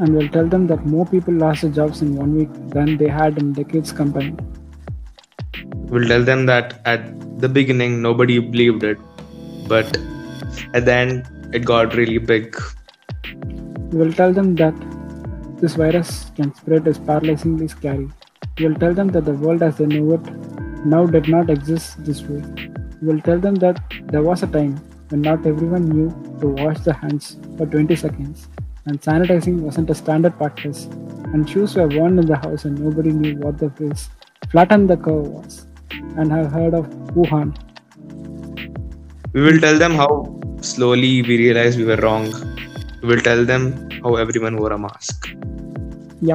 and we'll tell them that more people lost their jobs in one week than they had in decades combined. We'll tell them that at the beginning nobody believed it, but at the end it got really big. We will tell them that this virus can spread is paralyzingly scary. We will tell them that the world as they know it now did not exist this way. We will tell them that there was a time when not everyone knew to wash their hands for 20 seconds and sanitizing wasn't a standard practice and shoes were worn in the house and nobody knew what the phrase flatten the curve was and have heard of Wuhan. We will tell them how slowly we realized we were wrong. We will tell them how everyone wore a mask.